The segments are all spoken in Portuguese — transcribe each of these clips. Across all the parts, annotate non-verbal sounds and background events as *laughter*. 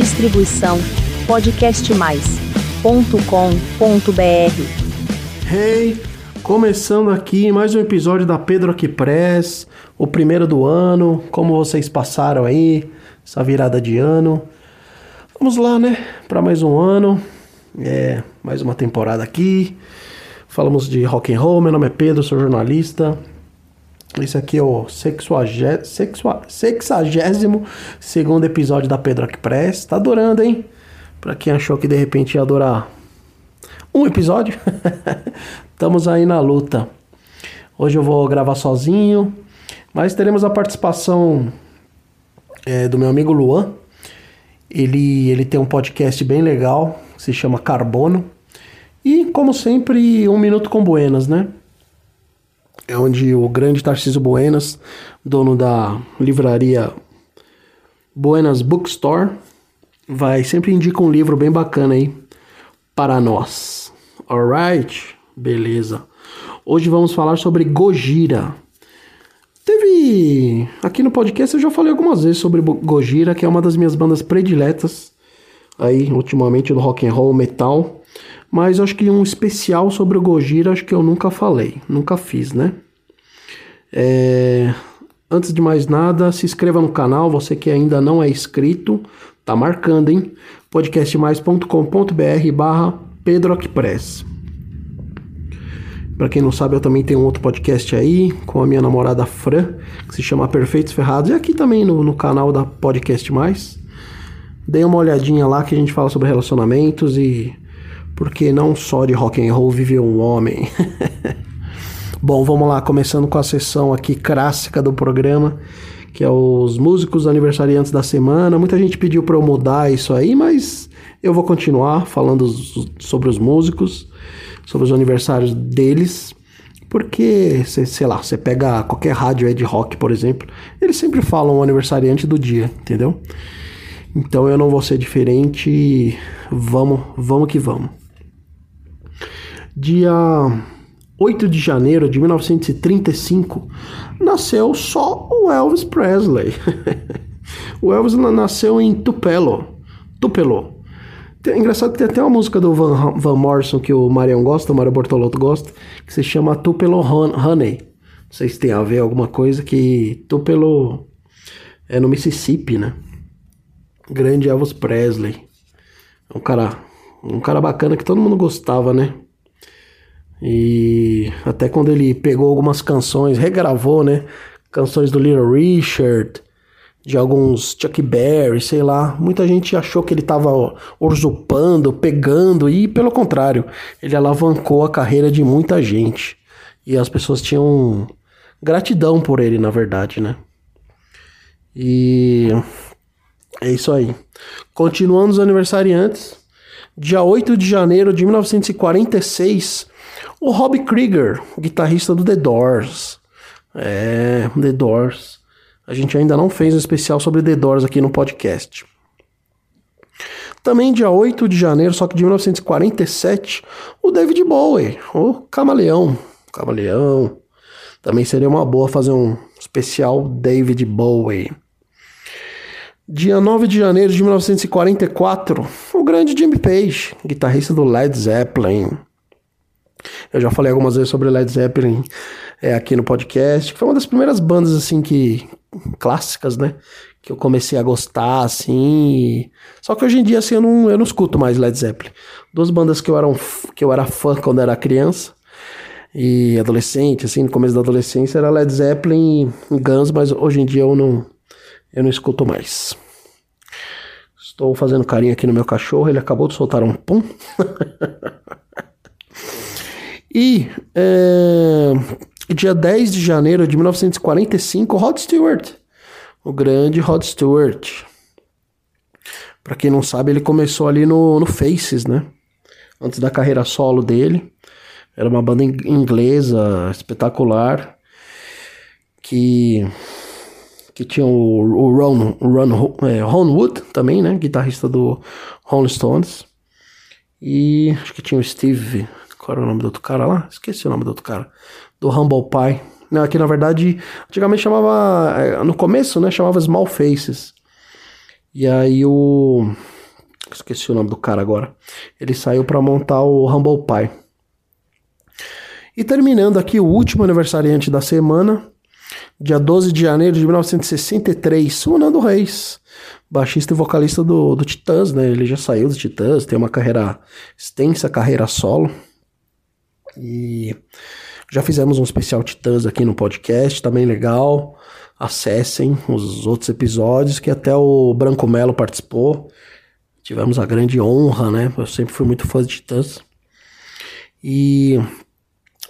Distribuição podcastmais.com.br. Hey, começando aqui mais um episódio da Pedro Aqui Press, o primeiro do ano. Como vocês passaram aí, essa virada de ano? Vamos lá, né? Para mais um ano, é, mais uma temporada aqui. Falamos de rock and roll. Meu nome é Pedro, sou jornalista. Esse aqui é o sexuagé, sexua, sexagésimo segundo episódio da Pedro Aqui Press. Tá adorando, hein? Pra quem achou que de repente ia adorar um episódio, *laughs* estamos aí na luta. Hoje eu vou gravar sozinho, mas teremos a participação é, do meu amigo Luan. Ele, ele tem um podcast bem legal, se chama Carbono. E, como sempre, um minuto com Buenas, né? É onde o grande Tarcísio Buenas, dono da livraria Buenas Bookstore, vai sempre indica um livro bem bacana aí para nós. Alright? Beleza. Hoje vamos falar sobre Gojira. Teve. Aqui no podcast eu já falei algumas vezes sobre Gojira, que é uma das minhas bandas prediletas aí, ultimamente, do rock and roll metal. Mas acho que um especial sobre o Gojira acho que eu nunca falei, nunca fiz, né? É... Antes de mais nada, se inscreva no canal, você que ainda não é inscrito, tá marcando, hein? podcastmais.com.br barra pedroacpress. Para quem não sabe, eu também tenho um outro podcast aí com a minha namorada Fran, que se chama Perfeitos Ferrados, e aqui também no, no canal da Podcast Mais. Dê uma olhadinha lá que a gente fala sobre relacionamentos e porque não só de rock and roll vive um homem. *laughs* Bom, vamos lá, começando com a sessão aqui clássica do programa, que é os músicos aniversariantes da semana. Muita gente pediu para eu mudar isso aí, mas eu vou continuar falando sobre os músicos, sobre os aniversários deles. Porque, sei lá, você pega qualquer rádio aí de rock, por exemplo, eles sempre falam o aniversariante do dia, entendeu? Então eu não vou ser diferente. Vamos, vamos que vamos. Dia 8 de janeiro de 1935, nasceu só o Elvis Presley. *laughs* o Elvis nasceu em Tupelo. Tupelo. É engraçado que tem até uma música do Van, Van Morrison que o Marião gosta, o Mário Bortolotto gosta, que se chama Tupelo Honey. Não sei se tem a ver alguma coisa que Tupelo é no Mississippi, né? Grande Elvis Presley. Um cara, um cara bacana que todo mundo gostava, né? E até quando ele pegou algumas canções, regravou, né? Canções do Little Richard, de alguns Chuck Berry, sei lá. Muita gente achou que ele estava usurpando, pegando, e pelo contrário, ele alavancou a carreira de muita gente. E as pessoas tinham gratidão por ele, na verdade, né? E é isso aí. Continuando os aniversariantes, dia 8 de janeiro de 1946 o Rob Krieger, guitarrista do The Doors. É, The Doors. A gente ainda não fez um especial sobre The Doors aqui no podcast. Também dia 8 de janeiro, só que de 1947, o David Bowie, o Camaleão. Camaleão. Também seria uma boa fazer um especial David Bowie. Dia 9 de janeiro de 1944, o grande Jimmy Page, guitarrista do Led Zeppelin. Eu já falei algumas vezes sobre Led Zeppelin é, aqui no podcast, que foi uma das primeiras bandas assim que clássicas, né? Que eu comecei a gostar, assim. Só que hoje em dia, assim, eu não, eu não escuto mais Led Zeppelin. Duas bandas que eu, era um, que eu era fã quando era criança e adolescente, assim, no começo da adolescência, era Led Zeppelin e Guns, mas hoje em dia eu não, eu não escuto mais. Estou fazendo carinho aqui no meu cachorro, ele acabou de soltar um pum. *laughs* E é, dia 10 de janeiro de 1945, Rod Stewart, o grande Rod Stewart. Para quem não sabe, ele começou ali no, no Faces, né? Antes da carreira solo dele. Era uma banda inglesa espetacular que que tinha o, o Ron, Ron, é, Ron Wood também, né? Guitarrista do Rolling Stones. E acho que tinha o Steve qual era o nome do outro cara lá? Esqueci o nome do outro cara. Do Humble Pie. Não, aqui na verdade, antigamente chamava. É, no começo, né? Chamava Small Faces. E aí o. Esqueci o nome do cara agora. Ele saiu para montar o Humble Pie. E terminando aqui o último aniversariante da semana, dia 12 de janeiro de 1963, o Nando Reis, baixista e vocalista do, do Titãs, né? Ele já saiu do Titãs, tem uma carreira extensa, carreira solo. E já fizemos um especial Titãs aqui no podcast, também legal. Acessem os outros episódios que até o Branco Melo participou. Tivemos a grande honra, né? Eu sempre fui muito fã de Titãs. E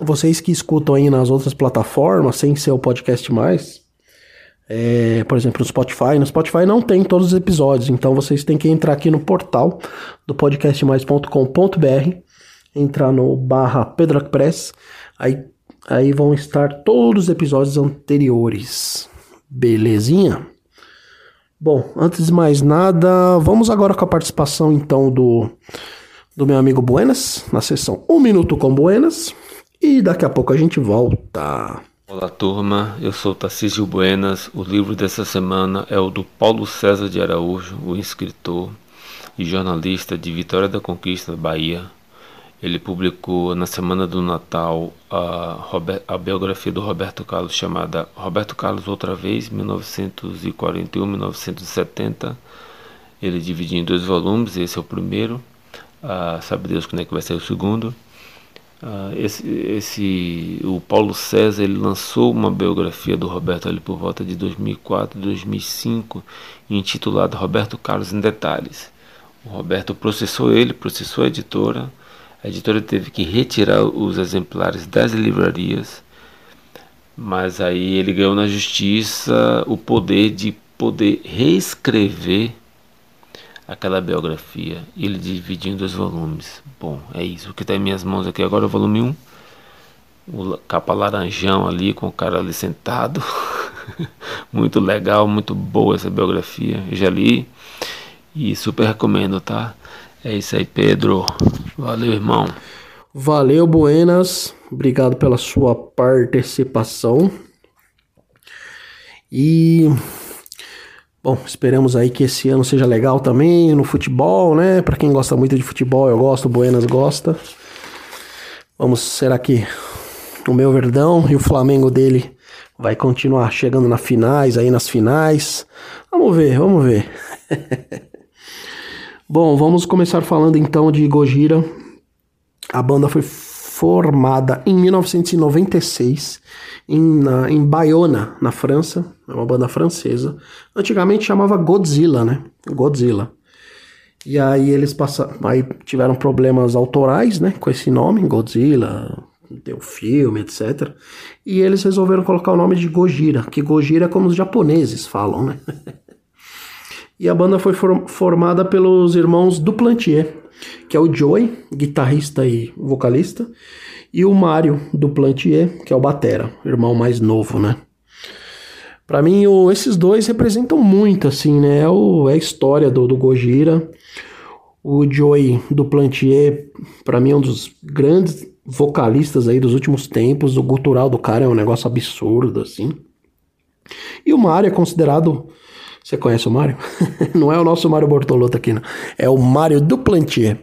vocês que escutam aí nas outras plataformas, sem ser o podcast mais, é, por exemplo, no Spotify. No Spotify não tem todos os episódios, então vocês têm que entrar aqui no portal do podcastmais.com.br, entrar no barra Pedro Press, aí, aí vão estar todos os episódios anteriores. Belezinha? Bom, antes de mais nada, vamos agora com a participação então do, do meu amigo Buenas, na sessão Um Minuto com Buenas, e daqui a pouco a gente volta. Olá turma, eu sou Tarcísio Buenas. O livro dessa semana é o do Paulo César de Araújo, o escritor e jornalista de Vitória da Conquista, Bahia. Ele publicou na semana do Natal a, a biografia do Roberto Carlos chamada Roberto Carlos Outra Vez, 1941-1970. Ele dividiu em dois volumes, esse é o primeiro. Ah, sabe Deus quando é que vai ser o segundo. Ah, esse, esse, o Paulo César ele lançou uma biografia do Roberto ali por volta de 2004, 2005, intitulada Roberto Carlos em Detalhes. O Roberto processou ele, processou a editora, a editora teve que retirar os exemplares das livrarias, mas aí ele ganhou na justiça o poder de poder reescrever aquela biografia. Ele dividiu em dois volumes. Bom, é isso. O que está em minhas mãos aqui agora é o volume 1. O capa laranjão ali, com o cara ali sentado. *laughs* muito legal, muito boa essa biografia. Eu já li e super recomendo, tá? É isso aí, Pedro. Valeu, irmão. Valeu, Buenas. Obrigado pela sua participação. E bom, esperamos aí que esse ano seja legal também no futebol, né? Para quem gosta muito de futebol, eu gosto, Buenas gosta. Vamos, será que o meu Verdão e o Flamengo dele vai continuar chegando nas finais, aí nas finais? Vamos ver, vamos ver. *laughs* Bom, vamos começar falando então de Gojira. A banda foi formada em 1996 em, na, em Bayonne, na França. É uma banda francesa. Antigamente chamava Godzilla, né? Godzilla. E aí eles passaram, aí tiveram problemas autorais, né, com esse nome, Godzilla, deu filme, etc. E eles resolveram colocar o nome de Gojira, que Gojira é como os japoneses falam, né? *laughs* E a banda foi formada pelos irmãos Duplantier, que é o Joey, guitarrista e vocalista, e o Mário Duplantier, que é o batera, irmão mais novo, né? Para mim, o, esses dois representam muito, assim, né? É, o, é a história do, do Gojira. O Joey Duplantier, para mim, é um dos grandes vocalistas aí dos últimos tempos. O gutural do cara é um negócio absurdo, assim. E o Mário é considerado você conhece o Mário? *laughs* não é o nosso Mário Bortolotto aqui, não. É o Mário Duplantier.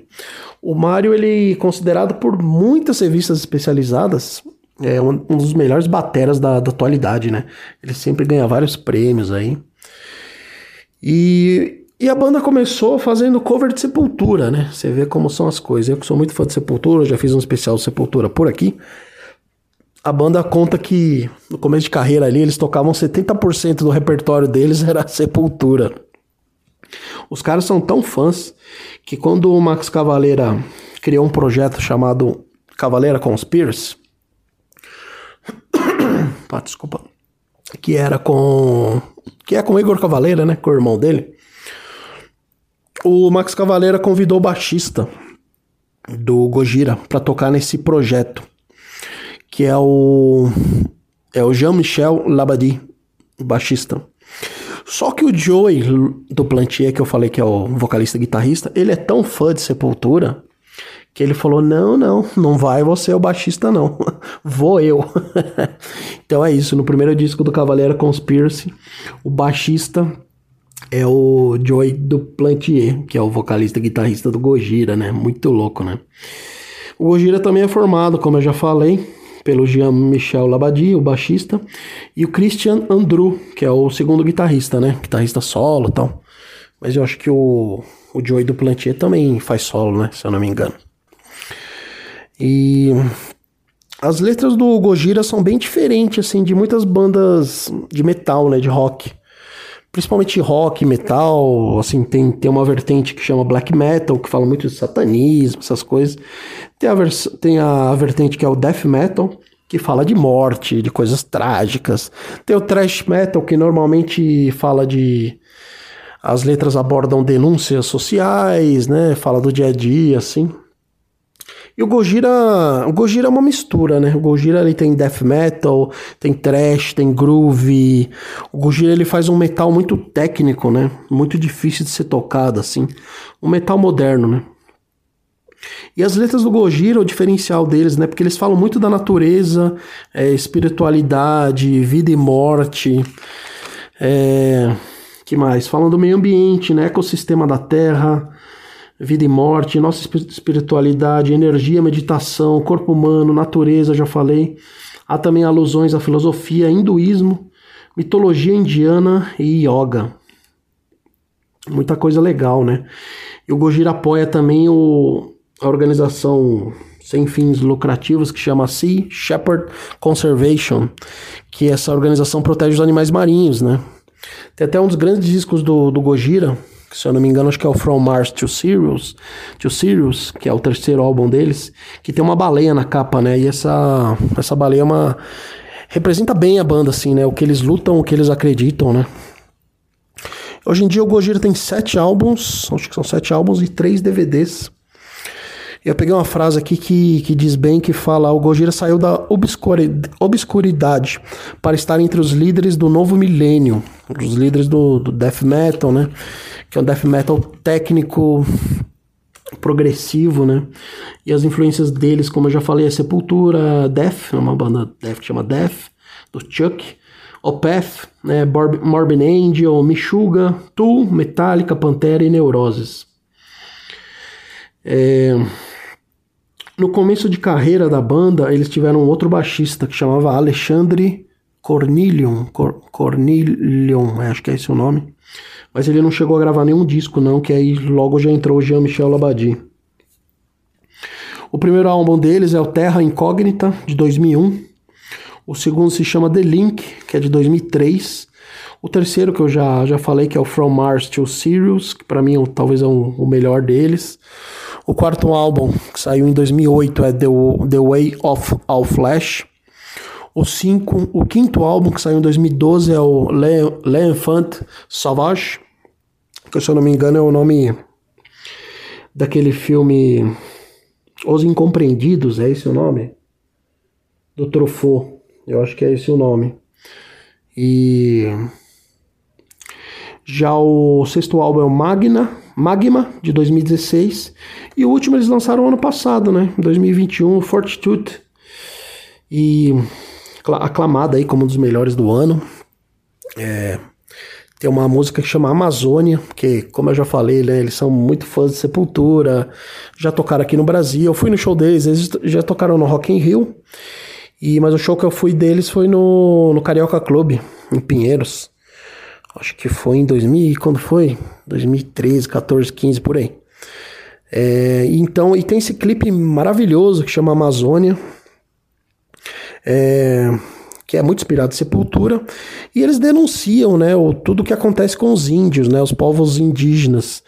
O Mário, ele é considerado por muitas revistas especializadas é um, um dos melhores bateras da, da atualidade, né? Ele sempre ganha vários prêmios aí. E, e a banda começou fazendo cover de Sepultura, né? Você vê como são as coisas. Eu que sou muito fã de Sepultura, já fiz um especial de Sepultura por aqui a banda conta que no começo de carreira ali eles tocavam 70% do repertório deles *laughs* era Sepultura. Os caras são tão fãs que quando o Max Cavaleira criou um projeto chamado Cavaleira Conspiracy, *coughs* Pá, desculpa, que era com que é com Igor Cavaleira, né, com o irmão dele. O Max Cavaleira convidou o baixista do Gojira para tocar nesse projeto que é o é o Jean-Michel Labadie, baixista. Só que o Joey do Plantier, que eu falei que é o vocalista guitarrista, ele é tão fã de Sepultura que ele falou: "Não, não, não vai você o baixista não. *laughs* Vou eu". *laughs* então é isso, no primeiro disco do Cavaleiro Conspiracy, o baixista é o Joy do Plantier, que é o vocalista guitarrista do Gojira, né? Muito louco, né? O Gojira também é formado, como eu já falei, pelo Jean-Michel Labadie, o baixista, e o Christian Andrew, que é o segundo guitarrista, né? Guitarrista solo e tal. Mas eu acho que o, o Joey do Plantier também faz solo, né? Se eu não me engano. E as letras do Gojira são bem diferentes, assim, de muitas bandas de metal, né? De rock principalmente rock, metal, assim, tem, tem uma vertente que chama black metal, que fala muito de satanismo, essas coisas. Tem a, tem a vertente que é o death metal, que fala de morte, de coisas trágicas. Tem o thrash metal, que normalmente fala de. As letras abordam denúncias sociais, né? Fala do dia a dia, assim. E o Gojira, o Gojira é uma mistura, né? O Gojira ele tem death metal, tem thrash, tem groove. O Gojira ele faz um metal muito técnico, né? Muito difícil de ser tocado assim. Um metal moderno, né? E as letras do Gojira, o diferencial deles, né? Porque eles falam muito da natureza, é, espiritualidade, vida e morte. É, que mais? Falam do meio ambiente, né? Ecossistema da Terra vida e morte, nossa espiritualidade, energia, meditação, corpo humano, natureza, já falei. Há também alusões à filosofia, hinduísmo, mitologia indiana e yoga. Muita coisa legal, né? E o Gojira apoia também o, a organização sem fins lucrativos que chama Sea Shepherd Conservation, que essa organização protege os animais marinhos, né? Tem até um dos grandes discos do, do Gojira, que se eu não me engano acho que é o From Mars to Sirius, to Sirius, que é o terceiro álbum deles, que tem uma baleia na capa, né? E essa essa baleia é uma representa bem a banda assim, né? O que eles lutam, o que eles acreditam, né? Hoje em dia o Gojira tem sete álbuns, acho que são sete álbuns e três DVDs. Eu peguei uma frase aqui que, que diz bem que fala: o Gojira saiu da obscuridade para estar entre os líderes do novo milênio, os líderes do, do death metal, né? Que é um death metal técnico, progressivo, né? E as influências deles, como eu já falei, é Sepultura, Death, é uma banda death que chama Death, do Chuck. Opeth, né, Morbid Angel, Meshuggah, Tool, Metallica, Pantera e Neuroses. É... No começo de carreira da banda, eles tiveram outro baixista que chamava Alexandre Cornelion, Cor Cornelion, acho que é esse o nome. Mas ele não chegou a gravar nenhum disco não, que aí logo já entrou Jean-Michel Labadie. O primeiro álbum deles é o Terra Incógnita, de 2001. O segundo se chama The Link, que é de 2003. O terceiro, que eu já, já falei, que é o From Mars to Sirius, que para mim é, talvez é um, o melhor deles. O quarto álbum, que saiu em 2008, é The, The Way of All Flesh. O, cinco, o quinto álbum, que saiu em 2012, é o L'Enfant Sauvage, que se eu não me engano é o nome daquele filme Os Incompreendidos, é esse o nome? Do Truffaut, eu acho que é esse o nome. E já o sexto álbum é o Magna, Magma, de 2016. E o último eles lançaram ano passado, né? 2021, Fortitude. E aclamada aí como um dos melhores do ano. É, tem uma música que chama Amazônia, que, como eu já falei, né, eles são muito fãs de Sepultura, já tocaram aqui no Brasil. Eu fui no show deles, eles já tocaram no Rock in Rio. E, mas o show que eu fui deles foi no, no Carioca Club, em Pinheiros. Acho que foi em 2000, quando foi? 2013, 14, 15, por aí. É, então, e tem esse clipe maravilhoso que chama Amazônia, é, que é muito inspirado em Sepultura, e eles denunciam né, o, tudo o que acontece com os índios, né, os povos indígenas.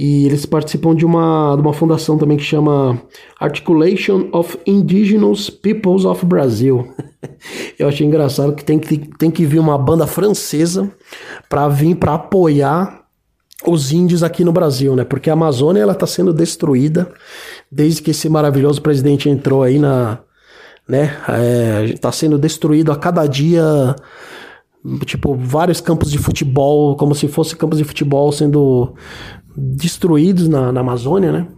E eles participam de uma, de uma fundação também que chama Articulation of Indigenous Peoples of Brazil. *laughs* Eu achei engraçado que tem que, tem que vir uma banda francesa para vir para apoiar os índios aqui no Brasil, né? Porque a Amazônia ela está sendo destruída desde que esse maravilhoso presidente entrou aí na, né? Está é, sendo destruído a cada dia tipo, vários campos de futebol, como se fossem campos de futebol sendo destruídos na, na Amazônia, né?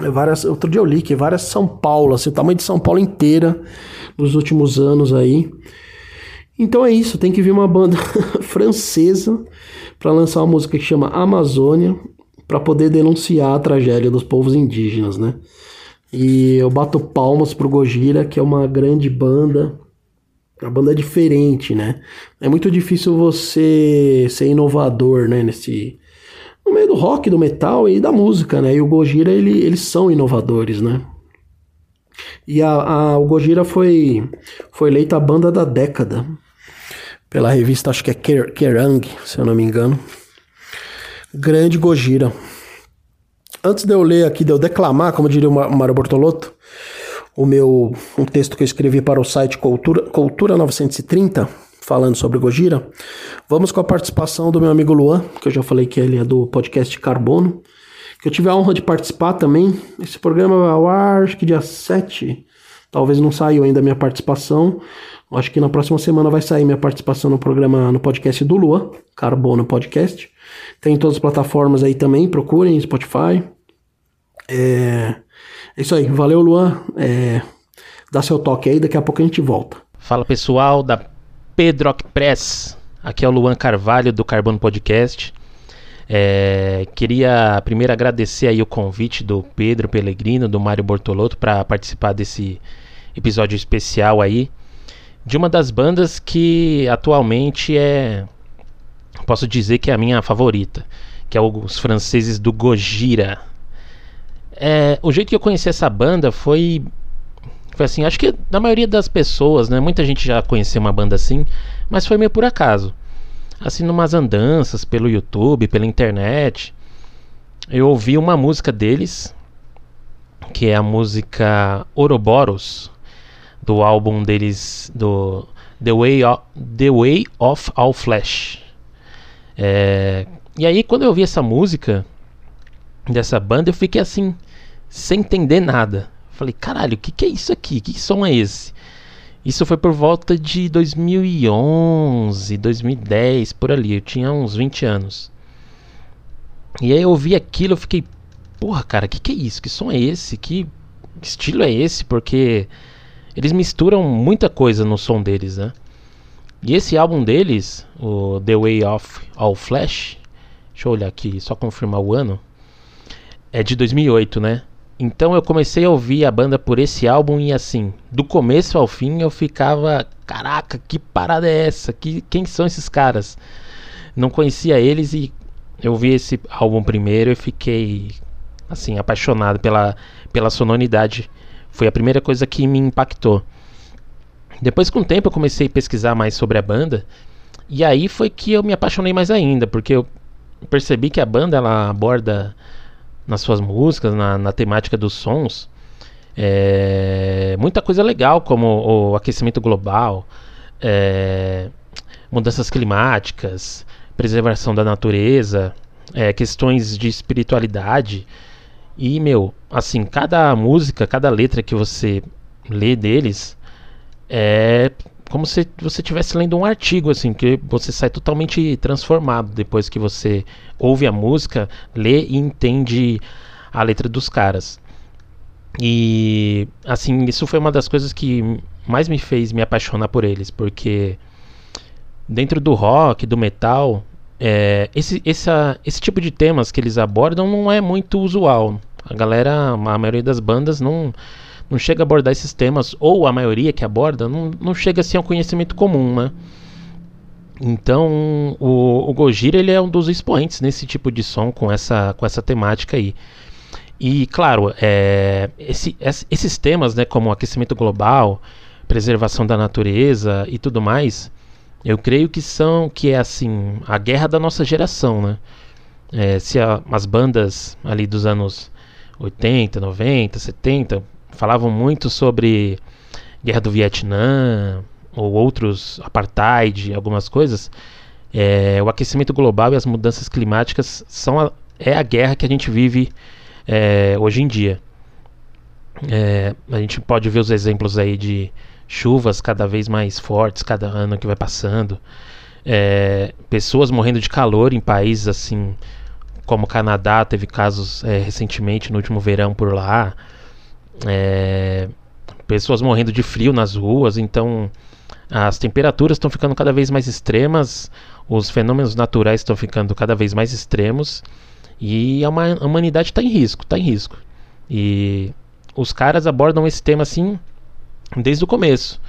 Várias, outro dia eu li que várias São Paulo, assim, o tamanho de São Paulo inteira nos últimos anos aí. Então é isso, tem que vir uma banda *laughs* francesa para lançar uma música que chama Amazônia, para poder denunciar a tragédia dos povos indígenas, né? E eu bato palmas pro Gojira, que é uma grande banda, uma banda diferente, né? É muito difícil você ser inovador, né, nesse no meio do rock, do metal e da música, né? E o Gojira, ele, eles são inovadores, né? E a, a, o Gojira foi, foi eleita a banda da década pela revista, acho que é Kerrang, se eu não me engano. Grande Gojira. Antes de eu ler aqui, de eu declamar, como diria o Mário Bortolotto, o meu um texto que eu escrevi para o site Cultura, Cultura 930, falando sobre Gojira, vamos com a participação do meu amigo Luan, que eu já falei que ele é do podcast Carbono, que eu tive a honra de participar também. Esse programa vai ao ar, acho que dia 7, talvez não saiu ainda a minha participação, Acho que na próxima semana vai sair minha participação no programa, no podcast do Luan, Carbono Podcast. Tem em todas as plataformas aí também, procurem, Spotify. É, é isso aí, valeu Luan. É, dá seu toque aí, daqui a pouco a gente volta. Fala pessoal da Pedroc Press. Aqui é o Luan Carvalho do Carbono Podcast. É, queria primeiro agradecer aí o convite do Pedro Pellegrino, do Mário Bortolotto, para participar desse episódio especial aí de uma das bandas que atualmente é posso dizer que é a minha favorita, que é os franceses do Gojira. É, o jeito que eu conheci essa banda foi foi assim, acho que na maioria das pessoas, né, muita gente já conheceu uma banda assim, mas foi meio por acaso. Assim, numas andanças pelo YouTube, pela internet, eu ouvi uma música deles, que é a música Ouroboros, do álbum deles do The Way of, The Way of All Flesh. É, e aí quando eu vi essa música dessa banda eu fiquei assim sem entender nada. Falei, caralho, o que, que é isso aqui? Que som é esse? Isso foi por volta de 2011, 2010, por ali. Eu tinha uns 20 anos. E aí eu ouvi aquilo, eu fiquei, porra, cara, que, que é isso? Que som é esse? Que estilo é esse? Porque eles misturam muita coisa no som deles, né? E esse álbum deles, o The Way of All Flash, deixa eu olhar aqui, só confirmar o ano, é de 2008, né? Então eu comecei a ouvir a banda por esse álbum e assim, do começo ao fim eu ficava, caraca, que parada é essa? Que, quem são esses caras? Não conhecia eles e eu vi esse álbum primeiro e fiquei assim apaixonado pela pela sonoridade foi a primeira coisa que me impactou. Depois, com o tempo, eu comecei a pesquisar mais sobre a banda. E aí foi que eu me apaixonei mais ainda, porque eu percebi que a banda ela aborda nas suas músicas, na, na temática dos sons, é, muita coisa legal, como o aquecimento global, é, mudanças climáticas, preservação da natureza, é, questões de espiritualidade. E, meu, assim, cada música, cada letra que você lê deles é como se você estivesse lendo um artigo, assim, que você sai totalmente transformado depois que você ouve a música, lê e entende a letra dos caras. E, assim, isso foi uma das coisas que mais me fez me apaixonar por eles, porque dentro do rock, do metal, é, esse, esse tipo de temas que eles abordam não é muito usual. A galera, a maioria das bandas não, não chega a abordar esses temas, ou a maioria que aborda, não, não chega assim a um conhecimento comum, né? Então, o, o Gojira ele é um dos expoentes nesse tipo de som com essa, com essa temática aí. E, claro, é, esse, esses temas, né, como aquecimento global, preservação da natureza e tudo mais, eu creio que são que é assim a guerra da nossa geração, né? É, se a, as bandas ali dos anos 80, 90, 70 falavam muito sobre guerra do Vietnã ou outros apartheid, algumas coisas, é, o aquecimento global e as mudanças climáticas são a, é a guerra que a gente vive é, hoje em dia. É, a gente pode ver os exemplos aí de chuvas cada vez mais fortes cada ano que vai passando, é, pessoas morrendo de calor em países assim como o Canadá, teve casos é, recentemente no último verão por lá, é, pessoas morrendo de frio nas ruas, então as temperaturas estão ficando cada vez mais extremas, os fenômenos naturais estão ficando cada vez mais extremos e a humanidade está em risco, está em risco. E os caras abordam esse tema assim desde o começo.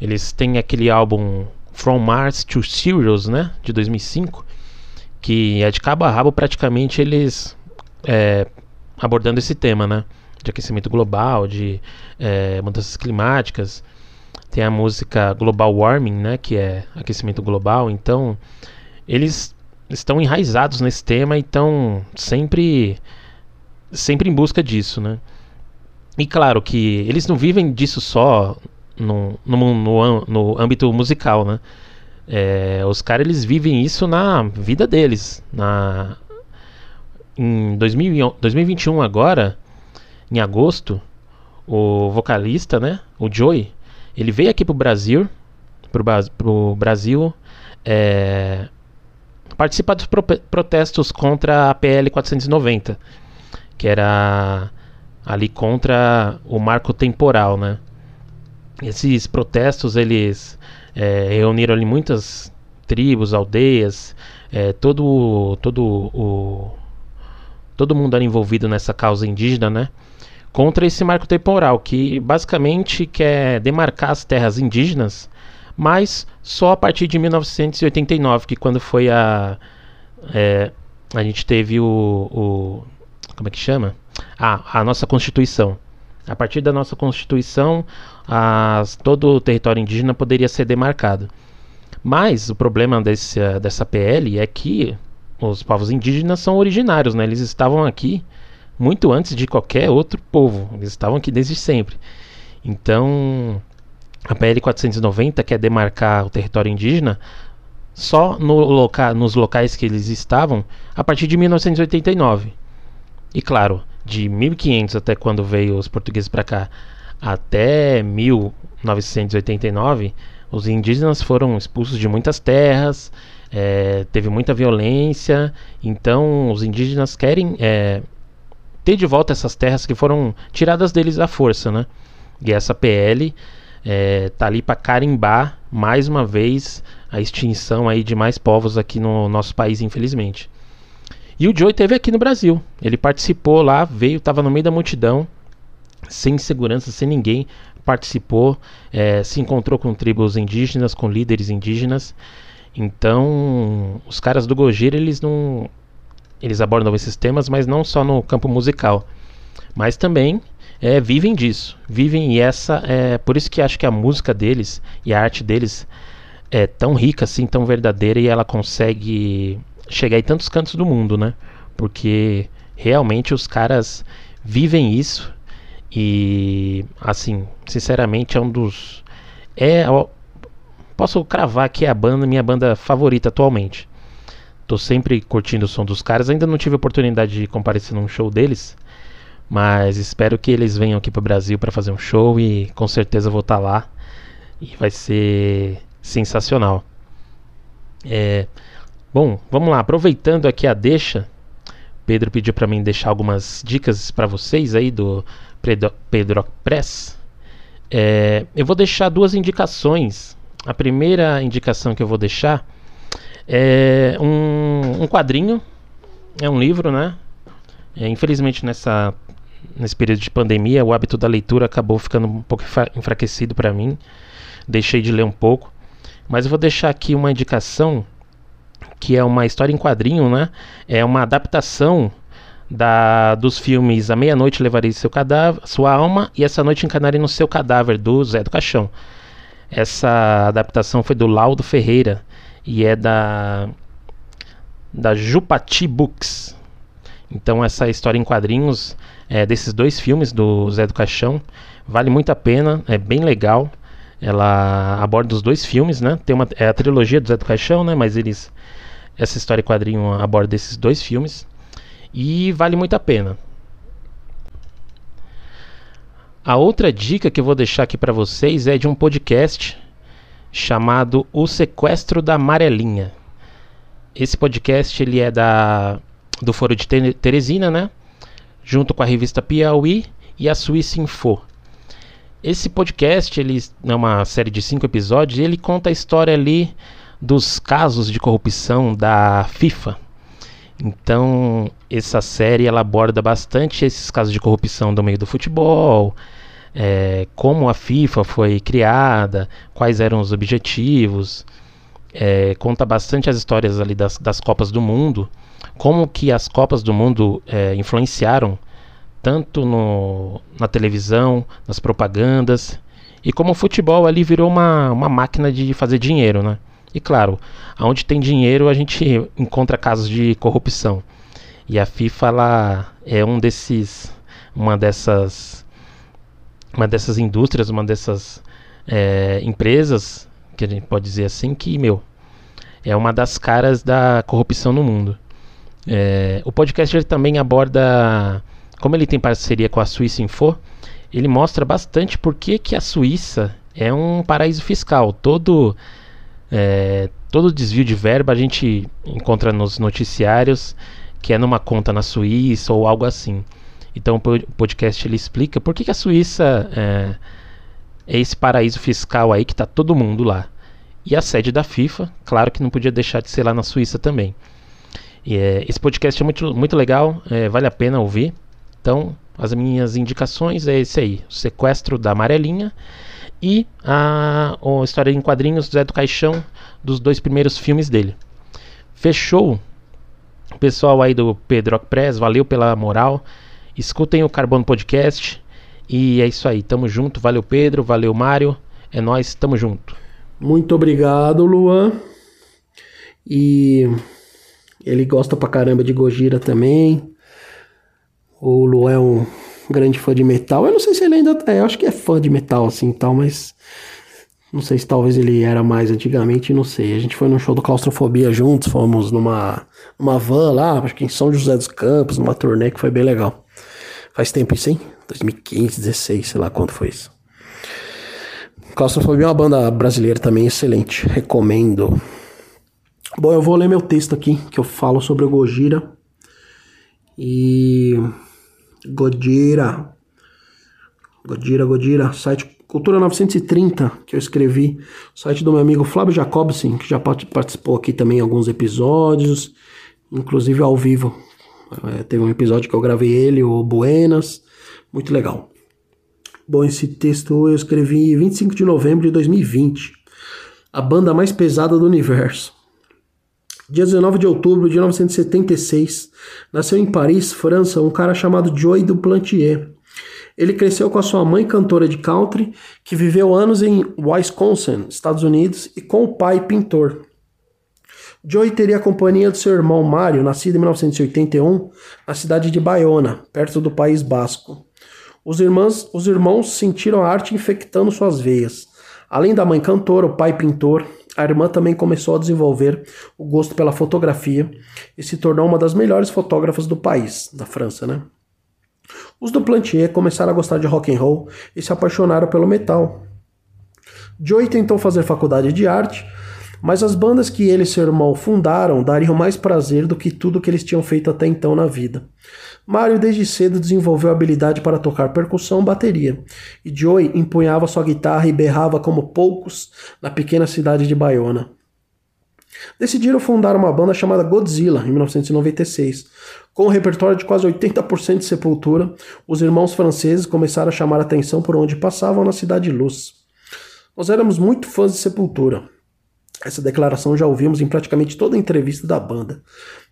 Eles têm aquele álbum From Mars to Sirius, né, de 2005, que é de cabo a rabo praticamente eles é, abordando esse tema, né, de aquecimento global, de é, mudanças climáticas. Tem a música Global Warming, né, que é aquecimento global. Então, eles estão enraizados nesse tema e estão sempre sempre em busca disso, né? E claro que eles não vivem disso só no, no, no, no âmbito musical, né? É, os caras eles vivem isso na vida deles. Na, em 2000, 2021 agora, em agosto, o vocalista, né, o Joey, ele veio aqui pro Brasil, pro, pro Brasil, é, participar dos pro protestos contra a PL 490, que era ali contra o marco temporal, né? Esses protestos eles é, reuniram ali muitas tribos, aldeias, é, todo todo o todo mundo era envolvido nessa causa indígena, né? Contra esse marco temporal que basicamente quer demarcar as terras indígenas, mas só a partir de 1989, que quando foi a é, a gente teve o, o como é que chama? a, a nossa Constituição. A partir da nossa Constituição, as, todo o território indígena poderia ser demarcado. Mas o problema desse, dessa PL é que os povos indígenas são originários, né? eles estavam aqui muito antes de qualquer outro povo, eles estavam aqui desde sempre. Então, a PL 490 quer demarcar o território indígena só no loca nos locais que eles estavam a partir de 1989. E claro, de 1500 até quando veio os portugueses para cá, até 1989, os indígenas foram expulsos de muitas terras, é, teve muita violência. Então, os indígenas querem é, ter de volta essas terras que foram tiradas deles à força, né? E essa PL é, tá ali para carimbar mais uma vez a extinção aí de mais povos aqui no nosso país, infelizmente. E o Joey teve aqui no Brasil. Ele participou lá, veio, estava no meio da multidão, sem segurança, sem ninguém. Participou, é, se encontrou com tribos indígenas, com líderes indígenas. Então, os caras do Gojira, eles não. Eles abordam esses temas, mas não só no campo musical. Mas também é, vivem disso. Vivem e essa. É por isso que acho que a música deles e a arte deles é tão rica, assim, tão verdadeira e ela consegue chegar em tantos cantos do mundo, né? Porque realmente os caras vivem isso e assim, sinceramente é um dos é posso cravar que é a banda minha banda favorita atualmente. Tô sempre curtindo o som dos caras, ainda não tive oportunidade de comparecer num show deles, mas espero que eles venham aqui pro Brasil para fazer um show e com certeza vou estar tá lá e vai ser sensacional. É, Bom, vamos lá, aproveitando aqui a deixa, Pedro pediu para mim deixar algumas dicas para vocês aí do Pedro Press. É, eu vou deixar duas indicações. A primeira indicação que eu vou deixar é um, um quadrinho, é um livro, né? É, infelizmente nessa nesse período de pandemia o hábito da leitura acabou ficando um pouco enfraquecido para mim. Deixei de ler um pouco, mas eu vou deixar aqui uma indicação que é uma história em quadrinho, né? É uma adaptação da, dos filmes A Meia-Noite Levarei seu cadáver, Sua Alma e Essa Noite Encanarei no Seu Cadáver, do Zé do Caixão. Essa adaptação foi do Laudo Ferreira e é da, da Jupati Books. Então, essa história em quadrinhos é, desses dois filmes do Zé do Caixão vale muito a pena, é bem legal. Ela aborda os dois filmes, né? Tem uma, é a trilogia do Zé do Caixão, né? Mas eles essa história em quadrinho aborda esses dois filmes e vale muito a pena. A outra dica que eu vou deixar aqui para vocês é de um podcast chamado O Sequestro da Amarelinha. Esse podcast ele é da do Foro de Teresina, né? Junto com a revista Piauí e a Suíça Info. esse podcast, ele é uma série de cinco episódios, e ele conta a história ali dos casos de corrupção da FIFA. Então, essa série ela aborda bastante esses casos de corrupção do meio do futebol, é, como a FIFA foi criada, quais eram os objetivos, é, conta bastante as histórias ali das, das Copas do Mundo, como que as Copas do Mundo é, influenciaram tanto no, na televisão, nas propagandas, e como o futebol ali virou uma, uma máquina de fazer dinheiro, né? E claro, onde tem dinheiro a gente encontra casos de corrupção. E a FIFA ela é um desses, uma dessas, uma dessas indústrias, uma dessas é, empresas que a gente pode dizer assim que meu é uma das caras da corrupção no mundo. É, o podcast também aborda, como ele tem parceria com a Suíça Info, ele mostra bastante por que, que a Suíça é um paraíso fiscal. Todo é, todo desvio de verba a gente encontra nos noticiários que é numa conta na Suíça ou algo assim. Então o podcast ele explica por que, que a Suíça é, é esse paraíso fiscal aí que está todo mundo lá. E a sede da FIFA, claro que não podia deixar de ser lá na Suíça também. E, é, esse podcast é muito, muito legal, é, vale a pena ouvir. Então, as minhas indicações é esse aí: o sequestro da amarelinha e a, a história em quadrinhos do Zé do Caixão dos dois primeiros filmes dele. Fechou? Pessoal aí do Pedro Press, valeu pela moral. Escutem o Carbono Podcast. E é isso aí, tamo junto. Valeu, Pedro. Valeu, Mário. É nós, tamo junto. Muito obrigado, Luan. E ele gosta pra caramba de Gojira também. O Luan é um grande fã de metal. Eu não sei se ele ainda é, eu acho que é fã de metal assim, tal, mas não sei se talvez ele era mais antigamente, não sei. A gente foi num show do Claustrofobia juntos, fomos numa, numa van lá, acho que em São José dos Campos, numa turnê que foi bem legal. Faz tempo isso, hein? 2015, 16, sei lá quanto foi isso. Claustrofobia é uma banda brasileira também excelente, recomendo. Bom, eu vou ler meu texto aqui, que eu falo sobre o Gojira. E Godira. Godira, Godira, site Cultura 930, que eu escrevi, site do meu amigo Flávio Jacobson, que já participou aqui também em alguns episódios, inclusive ao vivo. É, teve um episódio que eu gravei ele, o Buenas, muito legal. Bom, esse texto eu escrevi 25 de novembro de 2020. A banda mais pesada do universo. Dia 19 de outubro de 1976, nasceu em Paris, França, um cara chamado Joey Duplantier. Ele cresceu com a sua mãe cantora de country, que viveu anos em Wisconsin, Estados Unidos, e com o pai pintor. Joey teria a companhia do seu irmão Mário, nascido em 1981, na cidade de Bayona, perto do País Basco. Os irmãos, os irmãos sentiram a arte infectando suas veias. Além da mãe cantora, o pai pintor, a irmã também começou a desenvolver o gosto pela fotografia e se tornou uma das melhores fotógrafas do país, da França, né? Os do Plantier começaram a gostar de rock and roll e se apaixonaram pelo metal. Joey tentou fazer faculdade de arte, mas as bandas que ele e seu irmão fundaram dariam mais prazer do que tudo que eles tinham feito até então na vida. Mario desde cedo desenvolveu habilidade para tocar percussão e bateria, e Joey empunhava sua guitarra e berrava como poucos na pequena cidade de Bayona. Decidiram fundar uma banda chamada Godzilla em 1996. Com um repertório de quase 80% de Sepultura, os irmãos franceses começaram a chamar a atenção por onde passavam na Cidade Luz. Nós éramos muito fãs de Sepultura, essa declaração já ouvimos em praticamente toda a entrevista da banda.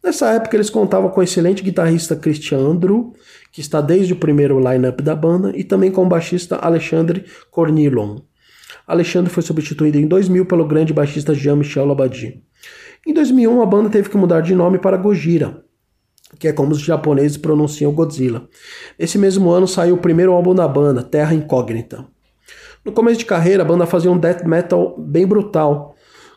Nessa época, eles contavam com o excelente guitarrista Christian Andrew, que está desde o primeiro line-up da banda, e também com o baixista Alexandre Cornilon. Alexandre foi substituído em 2000 pelo grande baixista Jean-Michel Labadie. Em 2001, a banda teve que mudar de nome para Gojira, que é como os japoneses pronunciam Godzilla. Esse mesmo ano saiu o primeiro álbum da banda, Terra Incógnita. No começo de carreira, a banda fazia um death metal bem brutal,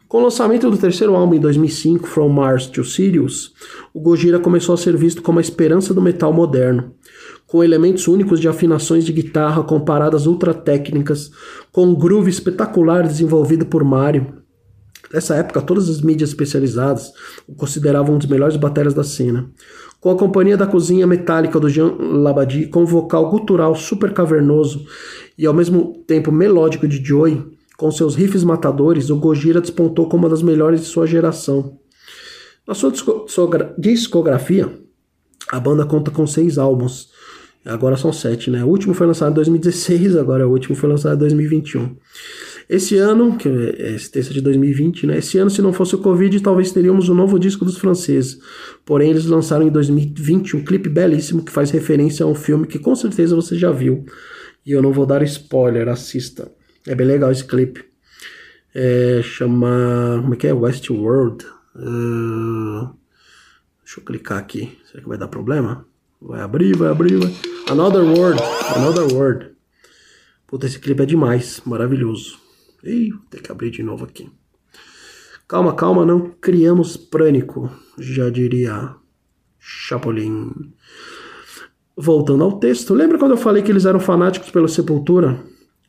com o lançamento do terceiro álbum em 2005, From Mars to Sirius, o Gojira começou a ser visto como a esperança do metal moderno, com elementos únicos de afinações de guitarra comparadas ultra técnicas, com um groove espetacular desenvolvido por Mario. Nessa época, todas as mídias especializadas o consideravam um dos melhores bateras da cena. Com a companhia da cozinha metálica do Jean Labadie, com um vocal gutural super cavernoso e ao mesmo tempo melódico de Joey, com seus riffs matadores, o Gojira despontou como uma das melhores de sua geração. Na sua discografia, a banda conta com seis álbuns. Agora são sete, né? O último foi lançado em 2016, agora o último foi lançado em 2021. Esse ano, que é esse texto é de 2020, né? Esse ano, se não fosse o Covid, talvez teríamos um novo disco dos franceses. Porém, eles lançaram em 2020 um clipe belíssimo que faz referência a um filme que com certeza você já viu. E eu não vou dar spoiler, assista. É bem legal esse clipe. É, chama. Como é que é? Westworld. Uh, deixa eu clicar aqui. Será que vai dar problema? Vai abrir, vai abrir, vai. Another World. Another World. Puta, esse clipe é demais. Maravilhoso. Ih, vou ter que abrir de novo aqui. Calma, calma, não criamos pânico, já diria Chapolin. Voltando ao texto, lembra quando eu falei que eles eram fanáticos pela Sepultura?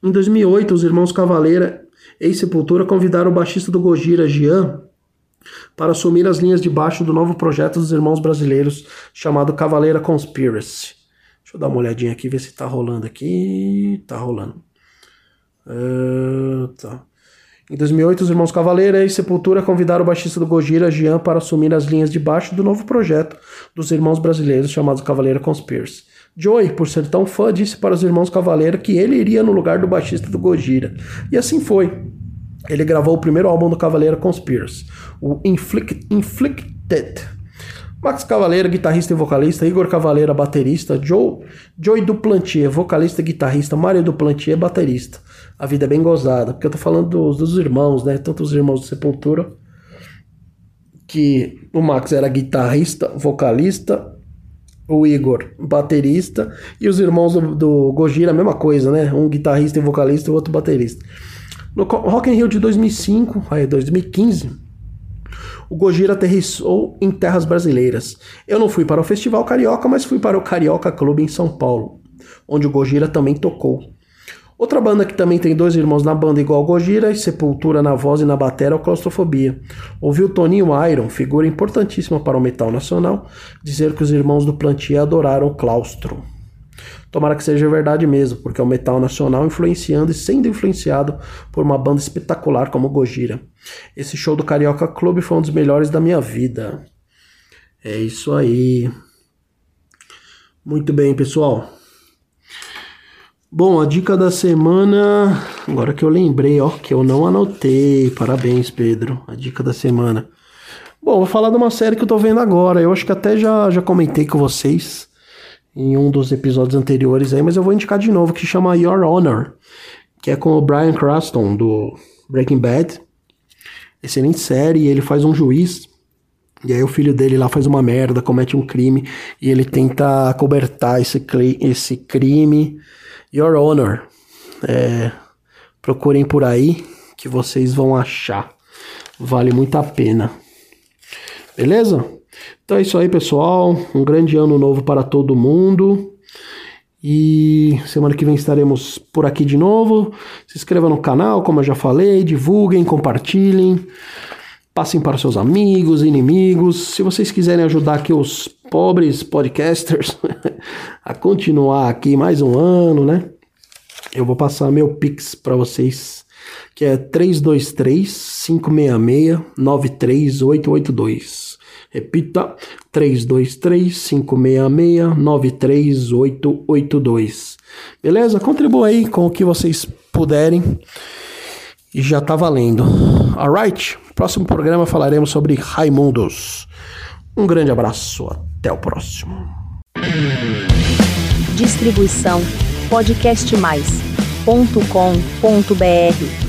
Em 2008, os irmãos Cavaleira, ex-Sepultura, convidaram o baixista do Gojira, Gian, para assumir as linhas de baixo do novo projeto dos irmãos brasileiros chamado Cavaleira Conspiracy. Deixa eu dar uma olhadinha aqui, ver se tá rolando aqui. Tá rolando. Uh, tá. Em 2008, os irmãos Cavaleira e Sepultura convidaram o baixista do Gojira, Jean, para assumir as linhas de baixo do novo projeto dos irmãos brasileiros chamado Cavaleira Conspiracy. Joey, por ser tão fã, disse para os irmãos Cavaleira que ele iria no lugar do baixista do Gojira. E assim foi. Ele gravou o primeiro álbum do Cavaleira Conspiracy, o Inflict, Inflicted. Max Cavaleira, guitarrista e vocalista, Igor Cavaleira, baterista, Joe, Joey Duplantier, vocalista e guitarrista, Mário Duplantier, baterista a vida é bem gozada. Porque eu tô falando dos, dos irmãos, né? Tanto os irmãos do Sepultura, que o Max era guitarrista, vocalista, o Igor, baterista, e os irmãos do, do Gojira, a mesma coisa, né? Um guitarrista e vocalista o outro baterista. No Rock in Rio de 2005, aí 2015, o Gojira aterrissou em terras brasileiras. Eu não fui para o Festival Carioca, mas fui para o Carioca Clube em São Paulo, onde o Gojira também tocou. Outra banda que também tem dois irmãos na banda igual Gojira e Sepultura na voz e na bateria é Claustrofobia. Ouviu Toninho Iron, figura importantíssima para o metal nacional, dizer que os irmãos do Plantier adoraram o claustro. Tomara que seja verdade mesmo, porque é o metal nacional influenciando e sendo influenciado por uma banda espetacular como Gojira. Esse show do Carioca Clube foi um dos melhores da minha vida. É isso aí. Muito bem, pessoal. Bom, a dica da semana. Agora que eu lembrei, ó, que eu não anotei. Parabéns, Pedro. A dica da semana. Bom, vou falar de uma série que eu tô vendo agora. Eu acho que até já, já comentei com vocês em um dos episódios anteriores aí, mas eu vou indicar de novo, que chama Your Honor, que é com o Brian Cranston do Breaking Bad. Excelente série, ele faz um juiz. E aí o filho dele lá faz uma merda, comete um crime e ele tenta cobertar esse, esse crime Your Honor. É, procurem por aí que vocês vão achar. Vale muito a pena. Beleza? Então é isso aí, pessoal. Um grande ano novo para todo mundo. E semana que vem estaremos por aqui de novo. Se inscreva no canal, como eu já falei, divulguem, compartilhem, passem para seus amigos, inimigos. Se vocês quiserem ajudar aqui os pobres podcasters *laughs* a continuar aqui mais um ano, né? Eu vou passar meu Pix para vocês, que é 323 566 93882. Repita, 323 566 93882. Beleza? Contribua aí com o que vocês puderem. E já tá valendo. Alright? Próximo programa falaremos sobre Raimundos. Um grande abraço, até o próximo. Distribuição podcastmais.com.br